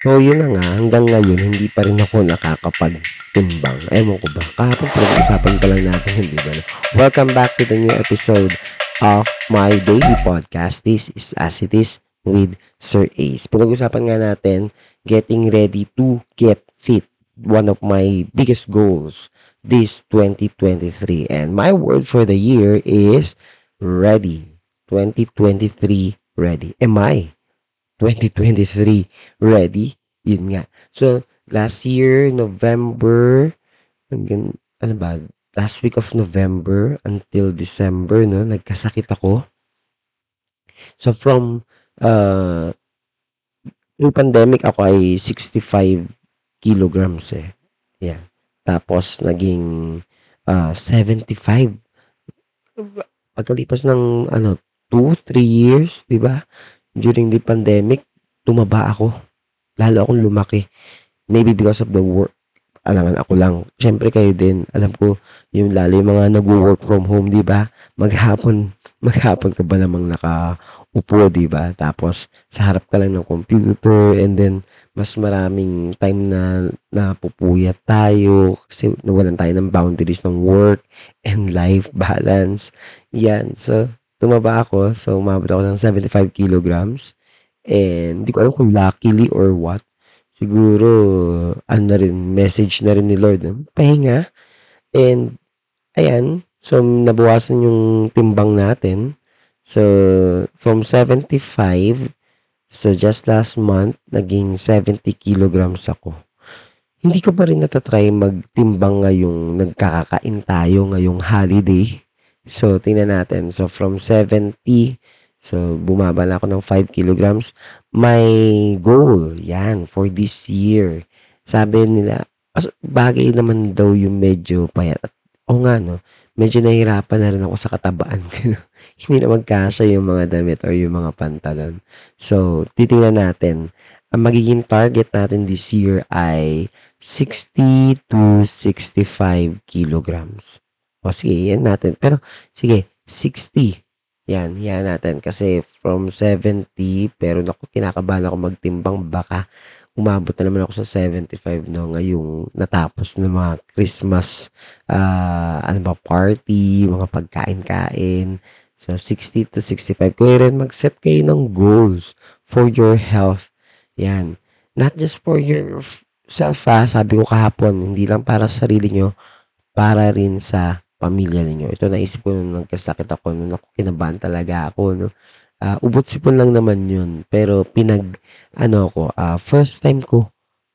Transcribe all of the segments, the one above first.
So, yun na nga, hanggang ngayon, hindi pa rin ako nakakapagtimbang. Ewan ko ba, kahapon pinag-usapan pa lang natin, hindi ba? Welcome back to the new episode of my daily podcast. This is As It Is with Sir Ace. Pinag-usapan nga natin, getting ready to get fit. One of my biggest goals this 2023. And my word for the year is ready. 2023 ready. Am I 2023 ready? Yun nga. So, last year, November, ano ba, last week of November until December, no, nagkasakit ako. So, from, uh, yung pandemic, ako ay 65 kilograms eh. Yeah. Tapos, naging uh, 75. Pagkalipas ng, ano, 2, 3 years, di ba? During the pandemic, tumaba ako. Lalo akong lumaki. Maybe because of the work. Alangan ako lang. Siyempre kayo din. Alam ko, yung lalo yung mga nag-work from home, di ba? Maghapon, maghapon ka ba namang nakaupo, di ba? Tapos, sa harap ka lang ng computer and then, mas maraming time na napupuyat tayo kasi nawalan tayo ng boundaries ng work and life balance. Yan. So, tumaba ako. So, umabot ako ng 75 kilograms. And, hindi ko alam kung luckily or what. Siguro, ano na rin, message na rin ni Lord. No? Pahinga. And, ayan. So, nabawasan yung timbang natin. So, from 75, so just last month, naging 70 kilograms ako. Hindi ko pa rin natatry magtimbang ngayong nagkakakain tayo ngayong holiday. So, tingnan natin. So, from 70, so, bumaba na ako ng 5 kilograms. My goal, yan, for this year. Sabi nila, bagay naman daw yung medyo payat. O nga, no, medyo nahihirapan na rin ako sa katabaan ko. Hindi na magkasya yung mga damit or yung mga pantalon. So, titingnan natin. Ang magiging target natin this year ay 60 to 65 kilograms. O sige, yan natin. Pero, sige, 60. Yan, yan natin. Kasi from 70, pero naku, kinakabahan ako magtimbang. Baka umabot na naman ako sa 75 no ngayong natapos ng mga Christmas uh, ano ba party, mga pagkain-kain. So 60 to 65. Kaya rin mag-set kayo ng goals for your health. Yan. Not just for your self ha, sabi ko kahapon, hindi lang para sa sarili nyo, para rin sa pamilya ninyo. Ito naisip ko nung nagkasakit ako, nung ako kinabahan talaga ako, no. Uh, ubot sipon lang naman yun. Pero pinag, ano ako, uh, first time ko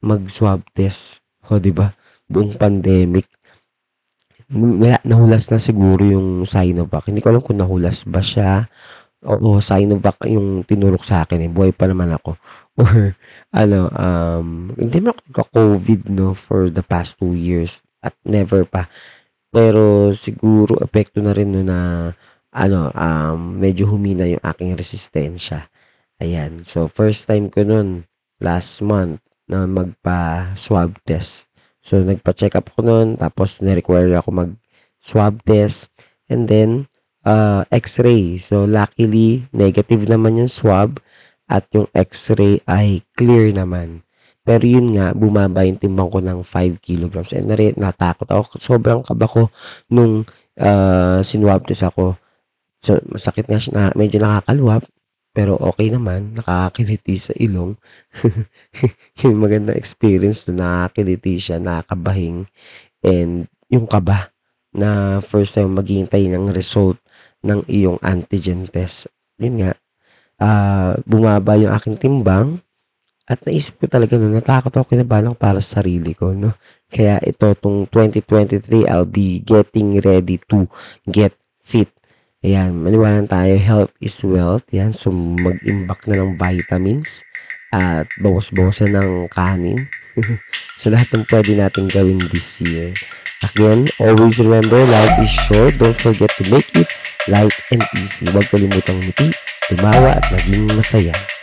mag-swab test. O, di ba? Buong pandemic. Nahulas na siguro yung Sinovac. Hindi ko alam kung nahulas ba siya. Oo, Sinovac yung tinurok sa akin. Eh. Buhay pa naman ako. Or, ano, um, hindi mo ako COVID, no, for the past two years. At never pa. Pero, siguro, epekto na rin no na ano, um, medyo humina yung aking resistensya. Ayan. So, first time ko nun, last month, na magpa-swab test. So, nagpa-check up ko nun, tapos na-require ako mag-swab test, and then, uh, x-ray. So, luckily, negative naman yung swab, at yung x-ray ay clear naman. Pero yun nga, bumaba yung timbang ko ng 5 kilograms. And nari, natakot ako. Sobrang kaba ko nung uh, sinwab test ako. So, masakit nga siya na medyo nakakaluwap. Pero okay naman, nakakakiliti sa ilong. yung maganda experience na nakakiliti siya, nakakabahing. And yung kaba na first time maghihintay ng result ng iyong antigen test. Yun nga, uh, bumaba yung aking timbang at naisip ko talaga no, natakot ako kinabalang para sa sarili ko, no? Kaya ito, tong 2023, I'll be getting ready to get fit Ayan, maniwala tayo, health is wealth. Yan, so mag-imbak na ng vitamins at bawas-bawasan ng kanin. so lahat ng pwede natin gawin this year. Again, always remember, life is short. Don't forget to make it light and easy. Huwag kalimutang ngiti, tumawa at maging masaya.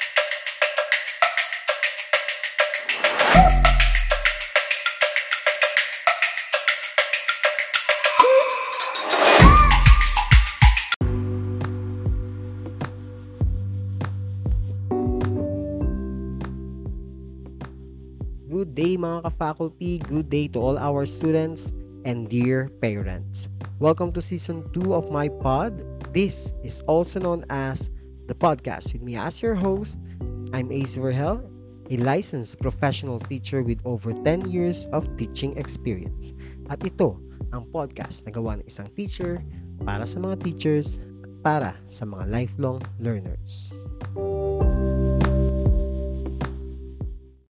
Good day mga ka-faculty, good day to all our students and dear parents. Welcome to season 2 of my pod. This is also known as the podcast with me as your host. I'm Ace Verhel, a licensed professional teacher with over 10 years of teaching experience. At ito ang podcast na gawa ng isang teacher para sa mga teachers at para sa mga lifelong learners.